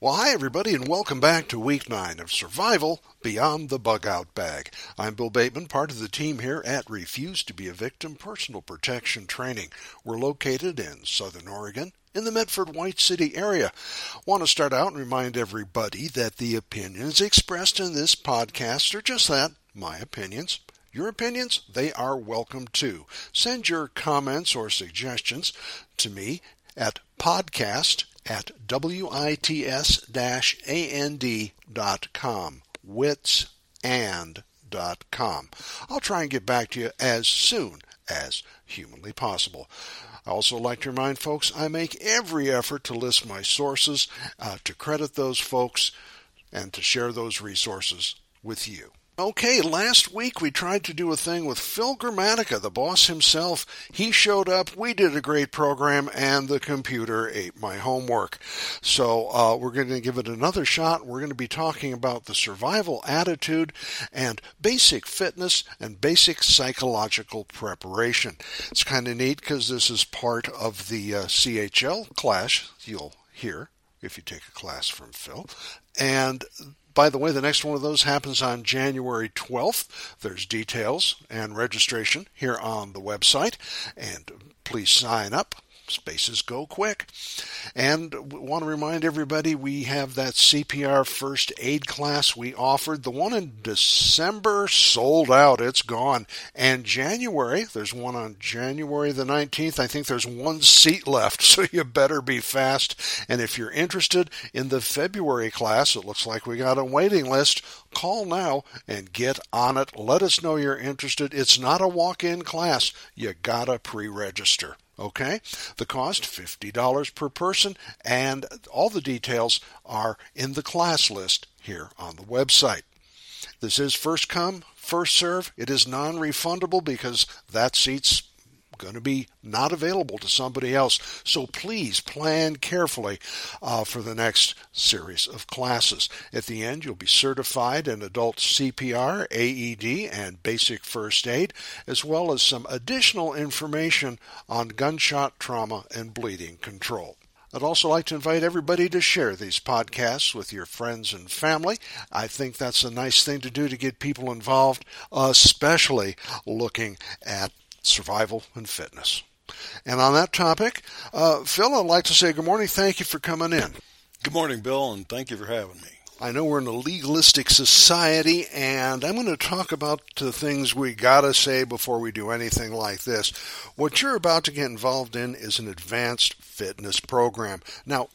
Well, hi, everybody, and welcome back to week nine of Survival Beyond the Bug Out Bag. I'm Bill Bateman, part of the team here at Refuse to be a Victim Personal Protection Training. We're located in Southern Oregon, in the Medford White City area. Want to start out and remind everybody that the opinions expressed in this podcast are just that my opinions. Your opinions, they are welcome too. Send your comments or suggestions to me at podcast at wits-and.com. Witsand.com. I'll try and get back to you as soon as humanly possible. I also like to remind folks I make every effort to list my sources, uh, to credit those folks, and to share those resources with you. Okay, last week we tried to do a thing with Phil Grammatica, the boss himself. He showed up, we did a great program, and the computer ate my homework. So uh, we're going to give it another shot. We're going to be talking about the survival attitude and basic fitness and basic psychological preparation. It's kind of neat because this is part of the uh, CHL class you'll hear if you take a class from Phil. And by the way, the next one of those happens on January 12th. There's details and registration here on the website. And please sign up spaces go quick. And want to remind everybody we have that CPR first aid class we offered. The one in December sold out, it's gone. And January, there's one on January the 19th. I think there's one seat left, so you better be fast. And if you're interested in the February class, it looks like we got a waiting list. Call now and get on it. Let us know you're interested. It's not a walk in class, you gotta pre register. Okay? The cost $50 per person and all the details are in the class list here on the website. This is first come, first serve. It is non-refundable because that seat's going to be not available to somebody else. So please plan carefully uh, for the next series of classes. At the end, you'll be certified in adult CPR, AED, and basic first aid, as well as some additional information on gunshot trauma and bleeding control. I'd also like to invite everybody to share these podcasts with your friends and family. I think that's a nice thing to do to get people involved, especially looking at survival and fitness. And on that topic, uh, Phil, I'd like to say good morning. Thank you for coming in. Good morning, Bill, and thank you for having me. I know we're in a legalistic society, and I'm going to talk about the things we got to say before we do anything like this. What you're about to get involved in is an advanced fitness program. Now,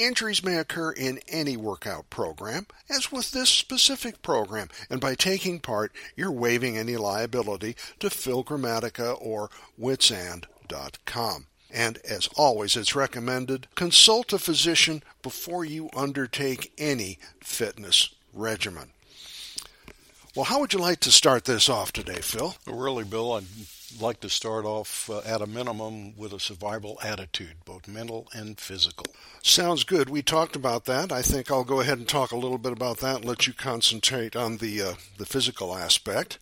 Injuries may occur in any workout program, as with this specific program, and by taking part, you're waiving any liability to Phil Grammatica or Witsand.com. And as always, it's recommended consult a physician before you undertake any fitness regimen. Well, how would you like to start this off today, Phil? Really, Bill, I'd like to start off uh, at a minimum with a survival attitude, both mental and physical. Sounds good. We talked about that. I think I'll go ahead and talk a little bit about that and let you concentrate on the uh, the physical aspect.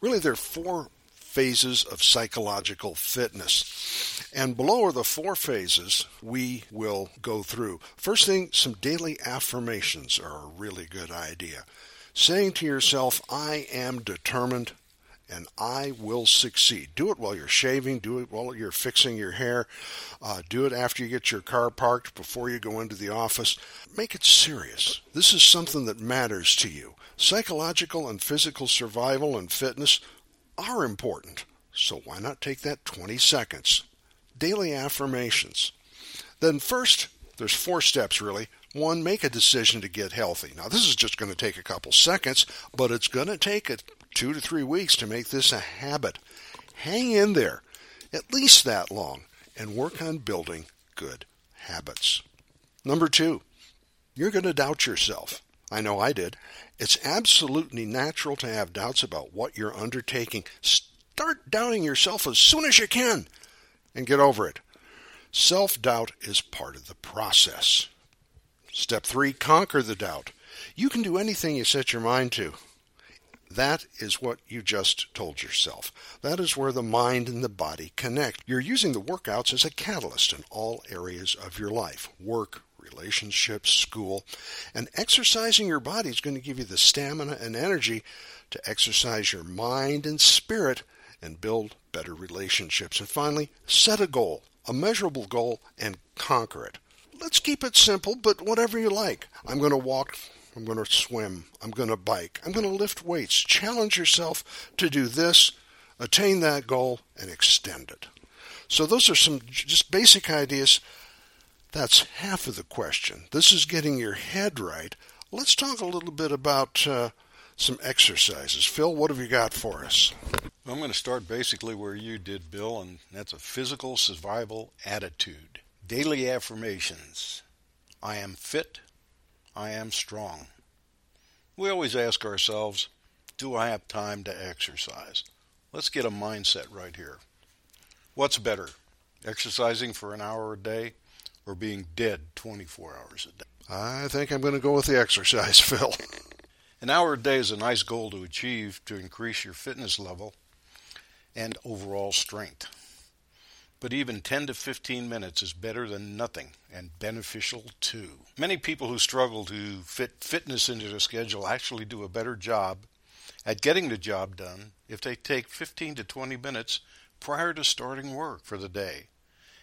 Really, there are four phases of psychological fitness. And below are the four phases we will go through. First thing, some daily affirmations are a really good idea. Saying to yourself, I am determined and I will succeed. Do it while you're shaving, do it while you're fixing your hair, uh, do it after you get your car parked, before you go into the office. Make it serious. This is something that matters to you. Psychological and physical survival and fitness are important, so why not take that 20 seconds? Daily affirmations. Then, first, there's four steps really. One, make a decision to get healthy. Now, this is just going to take a couple seconds, but it's going to take a two to three weeks to make this a habit. Hang in there at least that long and work on building good habits. Number two, you're going to doubt yourself. I know I did. It's absolutely natural to have doubts about what you're undertaking. Start doubting yourself as soon as you can and get over it. Self doubt is part of the process. Step three, conquer the doubt. You can do anything you set your mind to. That is what you just told yourself. That is where the mind and the body connect. You're using the workouts as a catalyst in all areas of your life work, relationships, school, and exercising your body is going to give you the stamina and energy to exercise your mind and spirit and build better relationships. And finally, set a goal, a measurable goal, and conquer it. Let's keep it simple, but whatever you like. I'm going to walk I'm going to swim. I'm going to bike. I'm going to lift weights. Challenge yourself to do this, attain that goal, and extend it. So, those are some just basic ideas. That's half of the question. This is getting your head right. Let's talk a little bit about uh, some exercises. Phil, what have you got for us? I'm going to start basically where you did, Bill, and that's a physical survival attitude. Daily affirmations I am fit, I am strong. We always ask ourselves, do I have time to exercise? Let's get a mindset right here. What's better, exercising for an hour a day or being dead 24 hours a day? I think I'm going to go with the exercise, Phil. An hour a day is a nice goal to achieve to increase your fitness level and overall strength but even 10 to 15 minutes is better than nothing and beneficial too. Many people who struggle to fit fitness into their schedule actually do a better job at getting the job done if they take 15 to 20 minutes prior to starting work for the day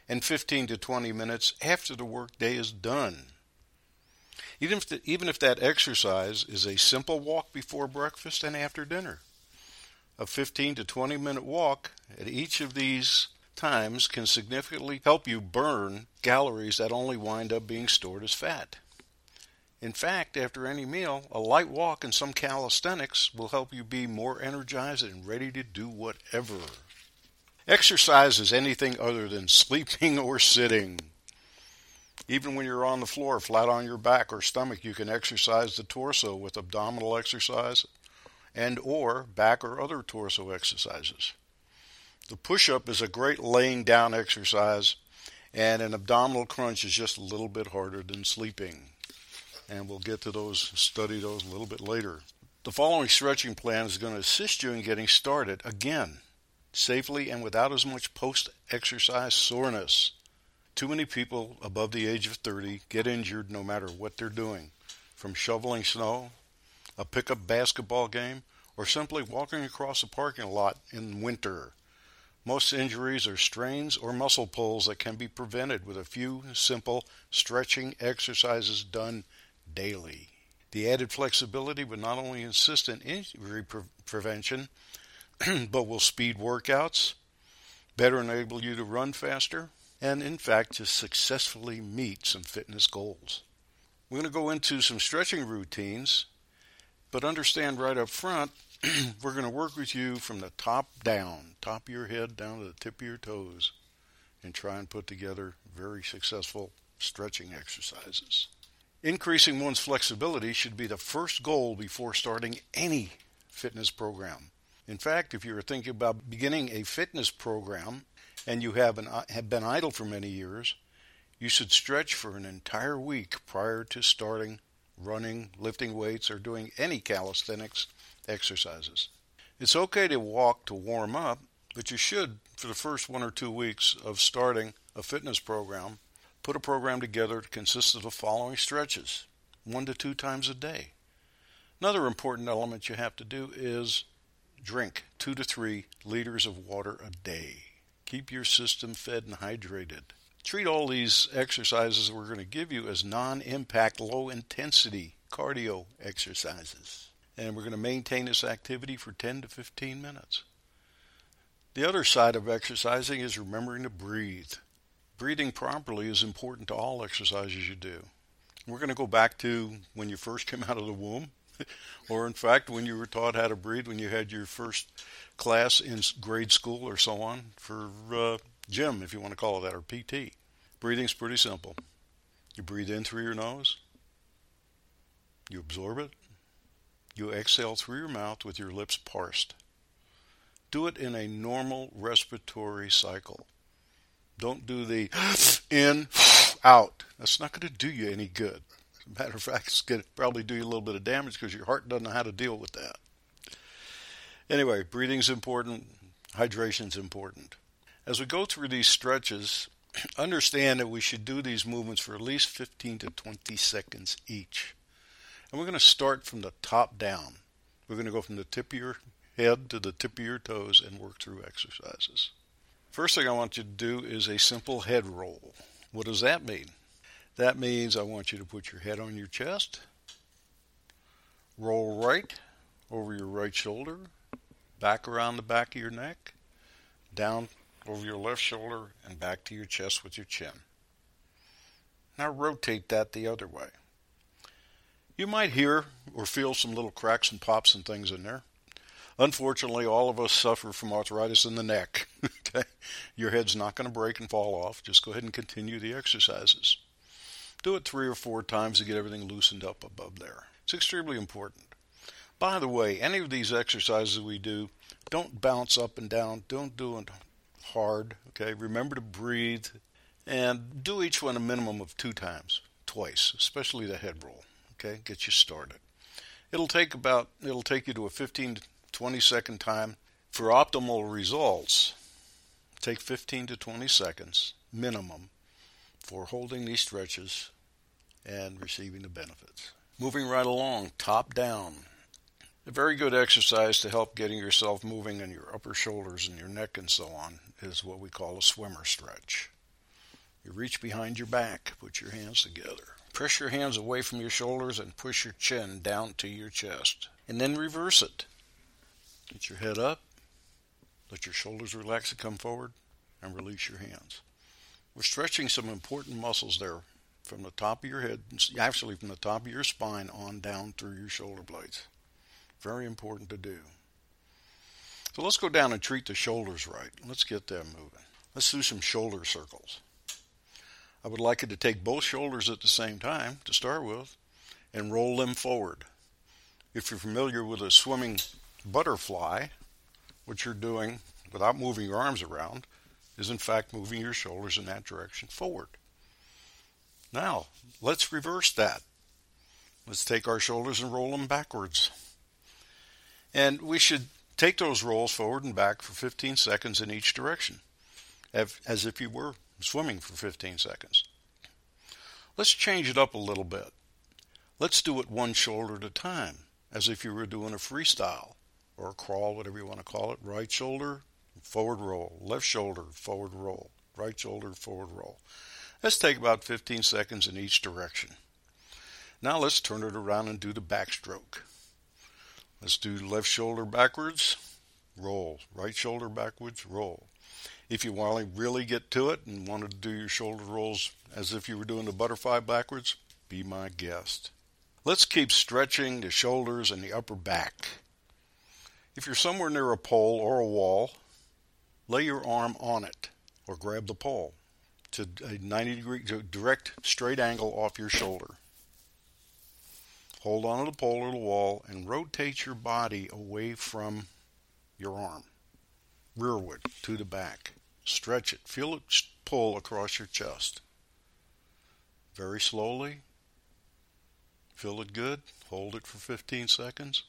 and 15 to 20 minutes after the workday is done. Even if, the, even if that exercise is a simple walk before breakfast and after dinner. A 15 to 20 minute walk at each of these times can significantly help you burn calories that only wind up being stored as fat. In fact, after any meal, a light walk and some calisthenics will help you be more energized and ready to do whatever. Exercise is anything other than sleeping or sitting. Even when you're on the floor, flat on your back or stomach, you can exercise the torso with abdominal exercise and or back or other torso exercises. The push up is a great laying down exercise, and an abdominal crunch is just a little bit harder than sleeping. And we'll get to those, study those a little bit later. The following stretching plan is going to assist you in getting started again, safely and without as much post exercise soreness. Too many people above the age of 30 get injured no matter what they're doing, from shoveling snow, a pickup basketball game, or simply walking across a parking lot in winter. Most injuries are strains or muscle pulls that can be prevented with a few simple stretching exercises done daily. The added flexibility will not only assist in injury pre- prevention, but will speed workouts, better enable you to run faster, and in fact to successfully meet some fitness goals. We're going to go into some stretching routines, but understand right up front we're going to work with you from the top down, top of your head down to the tip of your toes, and try and put together very successful stretching exercises. Increasing one's flexibility should be the first goal before starting any fitness program. In fact, if you're thinking about beginning a fitness program and you have, an, have been idle for many years, you should stretch for an entire week prior to starting running, lifting weights, or doing any calisthenics exercises. It's okay to walk to warm up, but you should, for the first one or two weeks of starting a fitness program, put a program together that consists of the following stretches, one to two times a day. Another important element you have to do is drink two to three liters of water a day. Keep your system fed and hydrated. Treat all these exercises we're going to give you as non impact, low intensity cardio exercises and we're going to maintain this activity for 10 to 15 minutes. The other side of exercising is remembering to breathe. Breathing properly is important to all exercises you do. We're going to go back to when you first came out of the womb, or in fact, when you were taught how to breathe when you had your first class in grade school or so on for uh, gym, if you want to call it that, or PT. Breathing's pretty simple. You breathe in through your nose, you absorb it, you exhale through your mouth with your lips pursed. Do it in a normal respiratory cycle. Don't do the in, out. That's not going to do you any good. As a matter of fact, it's going to probably do you a little bit of damage because your heart doesn't know how to deal with that. Anyway, breathing's important, hydration's important. As we go through these stretches, understand that we should do these movements for at least 15 to 20 seconds each. And we're going to start from the top down. We're going to go from the tip of your head to the tip of your toes and work through exercises. First thing I want you to do is a simple head roll. What does that mean? That means I want you to put your head on your chest, roll right over your right shoulder, back around the back of your neck, down over your left shoulder, and back to your chest with your chin. Now rotate that the other way. You might hear or feel some little cracks and pops and things in there. Unfortunately, all of us suffer from arthritis in the neck. Your head's not going to break and fall off. Just go ahead and continue the exercises. Do it three or four times to get everything loosened up above there. It's extremely important. By the way, any of these exercises we do, don't bounce up and down. Don't do it hard. Okay? Remember to breathe and do each one a minimum of two times, twice, especially the head roll. Okay? Get you started. It'll take about it'll take you to a 15 20 second time. For optimal results, take 15 to 20 seconds minimum for holding these stretches and receiving the benefits. Moving right along, top down. A very good exercise to help getting yourself moving in your upper shoulders and your neck and so on is what we call a swimmer stretch. You reach behind your back, put your hands together. Press your hands away from your shoulders and push your chin down to your chest. And then reverse it. Get your head up, let your shoulders relax and come forward, and release your hands. We're stretching some important muscles there from the top of your head, actually from the top of your spine on down through your shoulder blades. Very important to do. So let's go down and treat the shoulders right. Let's get them moving. Let's do some shoulder circles. I would like you to take both shoulders at the same time to start with and roll them forward. If you're familiar with a swimming butterfly, what you're doing without moving your arms around is in fact moving your shoulders in that direction forward. Now, let's reverse that. Let's take our shoulders and roll them backwards. And we should take those rolls forward and back for 15 seconds in each direction, as if you were swimming for 15 seconds. Let's change it up a little bit. Let's do it one shoulder at a time, as if you were doing a freestyle or a crawl, whatever you want to call it. Right shoulder, forward roll. Left shoulder, forward roll. Right shoulder, forward roll. Let's take about 15 seconds in each direction. Now let's turn it around and do the backstroke. Let's do left shoulder backwards, roll. Right shoulder backwards, roll. If you want to really get to it and want to do your shoulder rolls as if you were doing the butterfly backwards, be my guest. Let's keep stretching the shoulders and the upper back. If you're somewhere near a pole or a wall, lay your arm on it or grab the pole to a 90 degree to direct straight angle off your shoulder. Hold on to the pole or the wall and rotate your body away from your arm, rearward to the back. Stretch it. Feel it pull across your chest. Very slowly. Feel it good. Hold it for 15 seconds.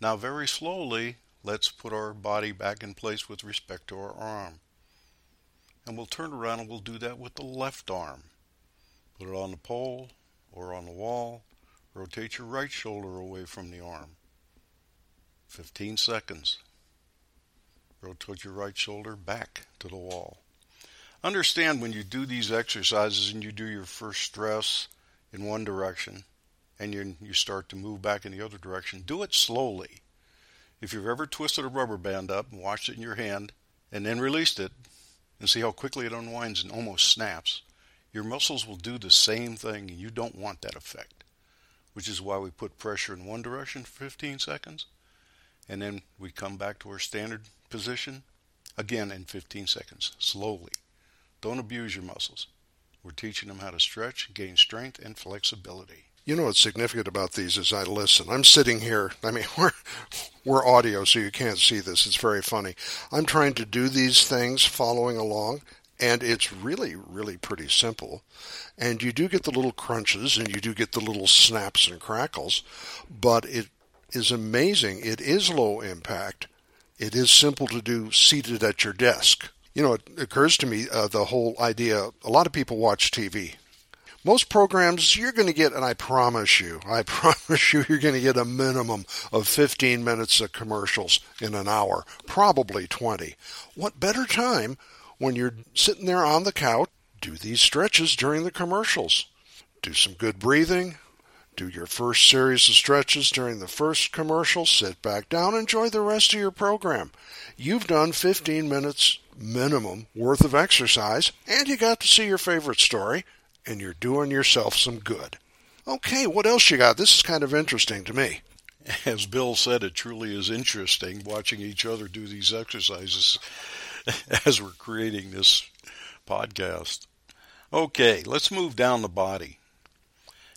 Now, very slowly, let's put our body back in place with respect to our arm. And we'll turn around and we'll do that with the left arm. Put it on the pole or on the wall. Rotate your right shoulder away from the arm. 15 seconds. Rotate your right shoulder back to the wall. Understand when you do these exercises and you do your first stress in one direction, and you, you start to move back in the other direction, do it slowly. If you've ever twisted a rubber band up and watched it in your hand and then released it and see how quickly it unwinds and almost snaps, your muscles will do the same thing and you don't want that effect. Which is why we put pressure in one direction for 15 seconds and then we come back to our standard position again in 15 seconds, slowly. Don't abuse your muscles. We're teaching them how to stretch, gain strength, and flexibility. You know what's significant about these is I listen. I'm sitting here. I mean, we're we're audio, so you can't see this. It's very funny. I'm trying to do these things, following along, and it's really, really pretty simple. And you do get the little crunches, and you do get the little snaps and crackles, but it is amazing. It is low impact. It is simple to do seated at your desk You know, it occurs to me uh, the whole idea a lot of people watch TV. Most programs you're going to get, and I promise you, I promise you, you're going to get a minimum of 15 minutes of commercials in an hour, probably 20. What better time when you're sitting there on the couch? Do these stretches during the commercials. Do some good breathing, do your first series of stretches during the first commercial, sit back down, enjoy the rest of your program. You've done 15 minutes minimum worth of exercise, and you got to see your favorite story, and you're doing yourself some good. Okay, what else you got? This is kind of interesting to me. As Bill said, it truly is interesting watching each other do these exercises as we're creating this podcast. Okay, let's move down the body.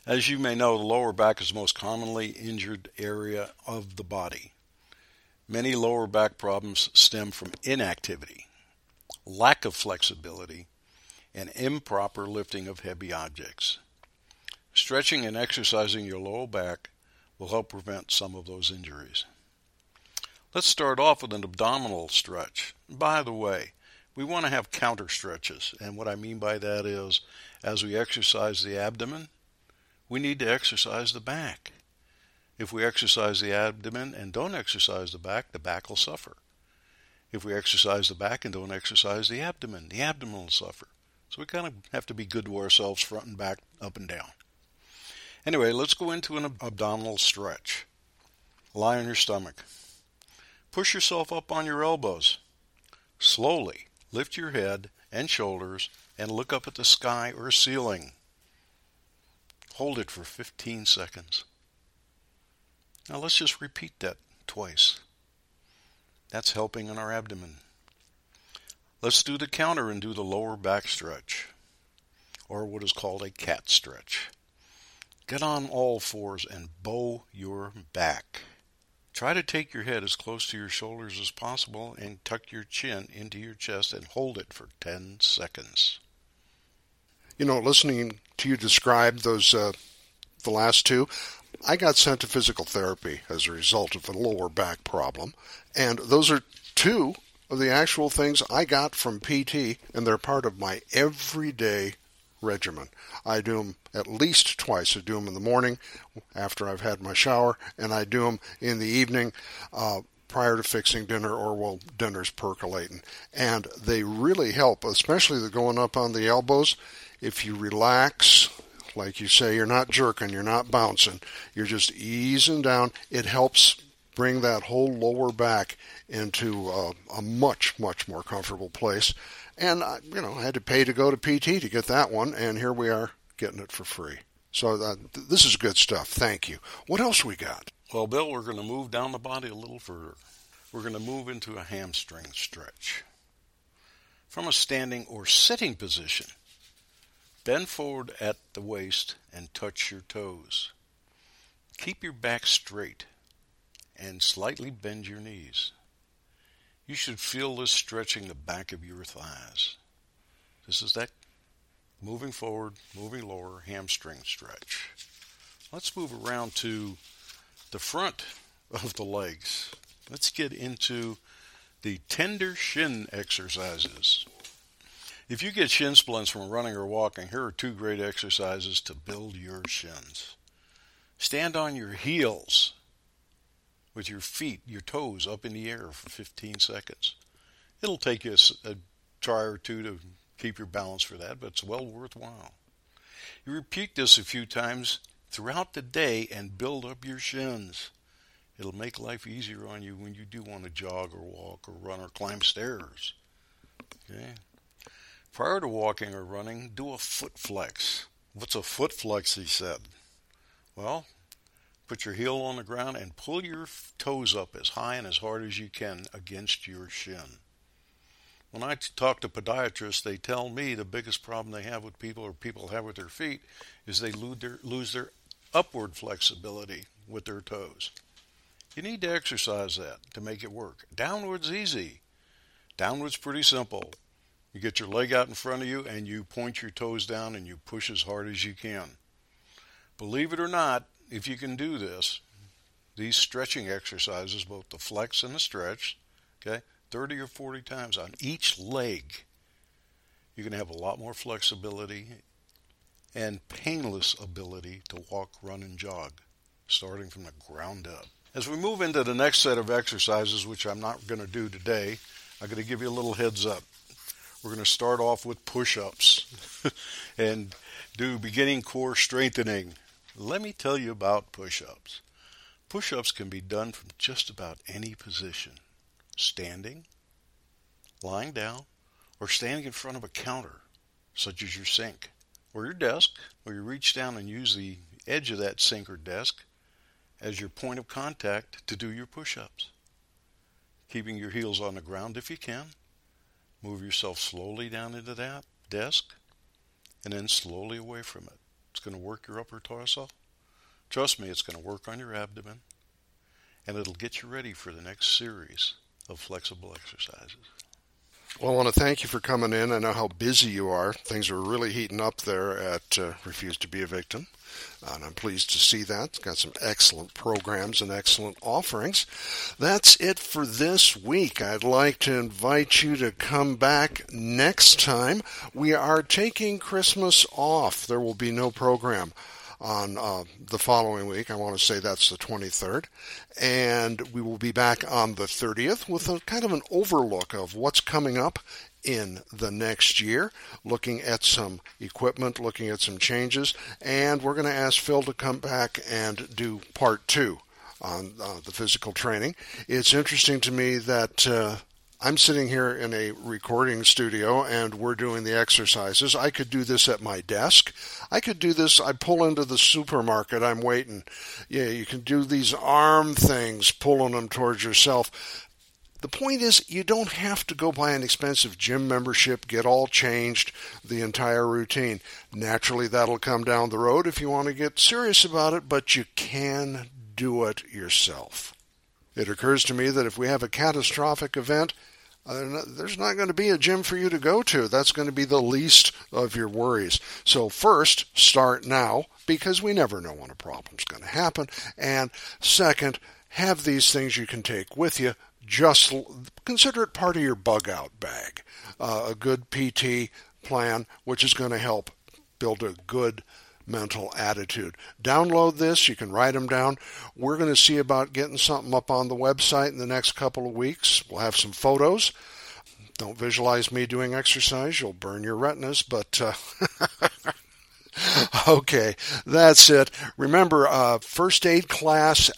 As you may know, the lower back is the most commonly injured area of the body. Many lower back problems stem from inactivity, lack of flexibility, and improper lifting of heavy objects. Stretching and exercising your lower back will help prevent some of those injuries. Let's start off with an abdominal stretch. By the way, we want to have counter stretches, and what I mean by that is as we exercise the abdomen, we need to exercise the back. If we exercise the abdomen and don't exercise the back, the back will suffer. If we exercise the back and don't exercise the abdomen, the abdomen will suffer. So we kind of have to be good to ourselves front and back, up and down. Anyway, let's go into an abdominal stretch. Lie on your stomach. Push yourself up on your elbows. Slowly lift your head and shoulders and look up at the sky or ceiling. Hold it for 15 seconds. Now let's just repeat that twice. That's helping in our abdomen. Let's do the counter and do the lower back stretch, or what is called a cat stretch. Get on all fours and bow your back. Try to take your head as close to your shoulders as possible and tuck your chin into your chest and hold it for 10 seconds you know, listening to you describe those, uh, the last two, I got sent to physical therapy as a result of a lower back problem. And those are two of the actual things I got from PT, and they're part of my everyday regimen. I do them at least twice. I do them in the morning after I've had my shower, and I do them in the evening uh, prior to fixing dinner or while dinner's percolating. And they really help, especially the going up on the elbows if you relax, like you say, you're not jerking, you're not bouncing, you're just easing down, it helps bring that whole lower back into a, a much, much more comfortable place. And, I, you know, I had to pay to go to PT to get that one, and here we are getting it for free. So uh, th- this is good stuff. Thank you. What else we got? Well, Bill, we're going to move down the body a little further. We're going to move into a hamstring stretch. From a standing or sitting position, Bend forward at the waist and touch your toes. Keep your back straight and slightly bend your knees. You should feel this stretching the back of your thighs. This is that moving forward, moving lower hamstring stretch. Let's move around to the front of the legs. Let's get into the tender shin exercises. If you get shin splints from running or walking, here are two great exercises to build your shins. Stand on your heels with your feet, your toes up in the air for 15 seconds. It'll take you a, a try or two to keep your balance for that, but it's well worthwhile. You repeat this a few times throughout the day and build up your shins. It'll make life easier on you when you do want to jog or walk or run or climb stairs. Okay? Prior to walking or running, do a foot flex. What's a foot flex, he said? Well, put your heel on the ground and pull your toes up as high and as hard as you can against your shin. When I talk to podiatrists, they tell me the biggest problem they have with people or people have with their feet is they lose their, lose their upward flexibility with their toes. You need to exercise that to make it work. Downward's easy. Downward's pretty simple. You get your leg out in front of you and you point your toes down and you push as hard as you can. Believe it or not, if you can do this, these stretching exercises, both the flex and the stretch, okay, 30 or 40 times on each leg, you're going to have a lot more flexibility and painless ability to walk, run, and jog, starting from the ground up. As we move into the next set of exercises, which I'm not going to do today, I'm going to give you a little heads up. We're going to start off with push ups and do beginning core strengthening. Let me tell you about push ups. Push ups can be done from just about any position standing, lying down, or standing in front of a counter, such as your sink or your desk, where you reach down and use the edge of that sink or desk as your point of contact to do your push ups. Keeping your heels on the ground if you can. Move yourself slowly down into that desk and then slowly away from it. It's going to work your upper torso. Trust me, it's going to work on your abdomen and it'll get you ready for the next series of flexible exercises. Well, I want to thank you for coming in. I know how busy you are. Things are really heating up there at uh, Refuse to Be a Victim, and I'm pleased to see that. It's got some excellent programs and excellent offerings. That's it for this week. I'd like to invite you to come back next time. We are taking Christmas off. There will be no program on uh, the following week. I want to say that's the 23rd. And we will be back on the 30th with a kind of an overlook of what's coming up in the next year, looking at some equipment, looking at some changes, and we're going to ask Phil to come back and do part two on uh, the physical training. It's interesting to me that uh, I'm sitting here in a recording studio and we're doing the exercises. I could do this at my desk. I could do this. I pull into the supermarket. I'm waiting. Yeah, you can do these arm things, pulling them towards yourself. The point is, you don't have to go buy an expensive gym membership, get all changed, the entire routine. Naturally, that'll come down the road if you want to get serious about it, but you can do it yourself. It occurs to me that if we have a catastrophic event, uh, there's not going to be a gym for you to go to. That's going to be the least of your worries. So, first, start now because we never know when a problem's going to happen. And second, have these things you can take with you. Just consider it part of your bug out bag. Uh, a good PT plan, which is going to help build a good mental attitude. Download this. You can write them down. We're going to see about getting something up on the website in the next couple of weeks. We'll have some photos. Don't visualize me doing exercise. You'll burn your retinas, but. Uh, okay, that's it. Remember, uh, first aid class,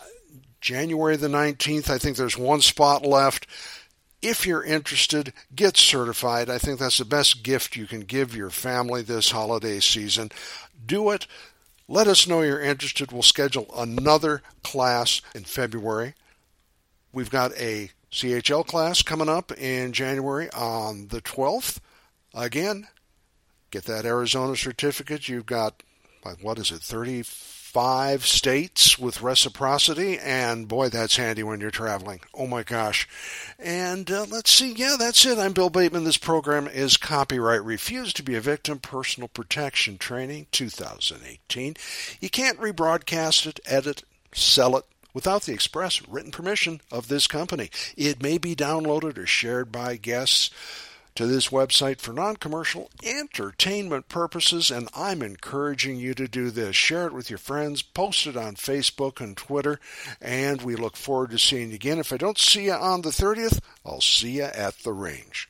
January the 19th. I think there's one spot left. If you're interested, get certified. I think that's the best gift you can give your family this holiday season do it. Let us know you're interested. We'll schedule another class in February. We've got a CHL class coming up in January on the 12th. Again, get that Arizona certificate. You've got, what is it, 30 five states with reciprocity, and boy, that's handy when you're traveling. Oh my gosh. And uh, let's see, yeah, that's it. I'm Bill Bateman. This program is Copyright Refuse to be a Victim Personal Protection Training 2018. You can't rebroadcast it, edit, sell it, without the express written permission of this company. It may be downloaded or shared by guests to this website for non commercial entertainment purposes, and I'm encouraging you to do this. Share it with your friends, post it on Facebook and Twitter, and we look forward to seeing you again. If I don't see you on the 30th, I'll see you at the range.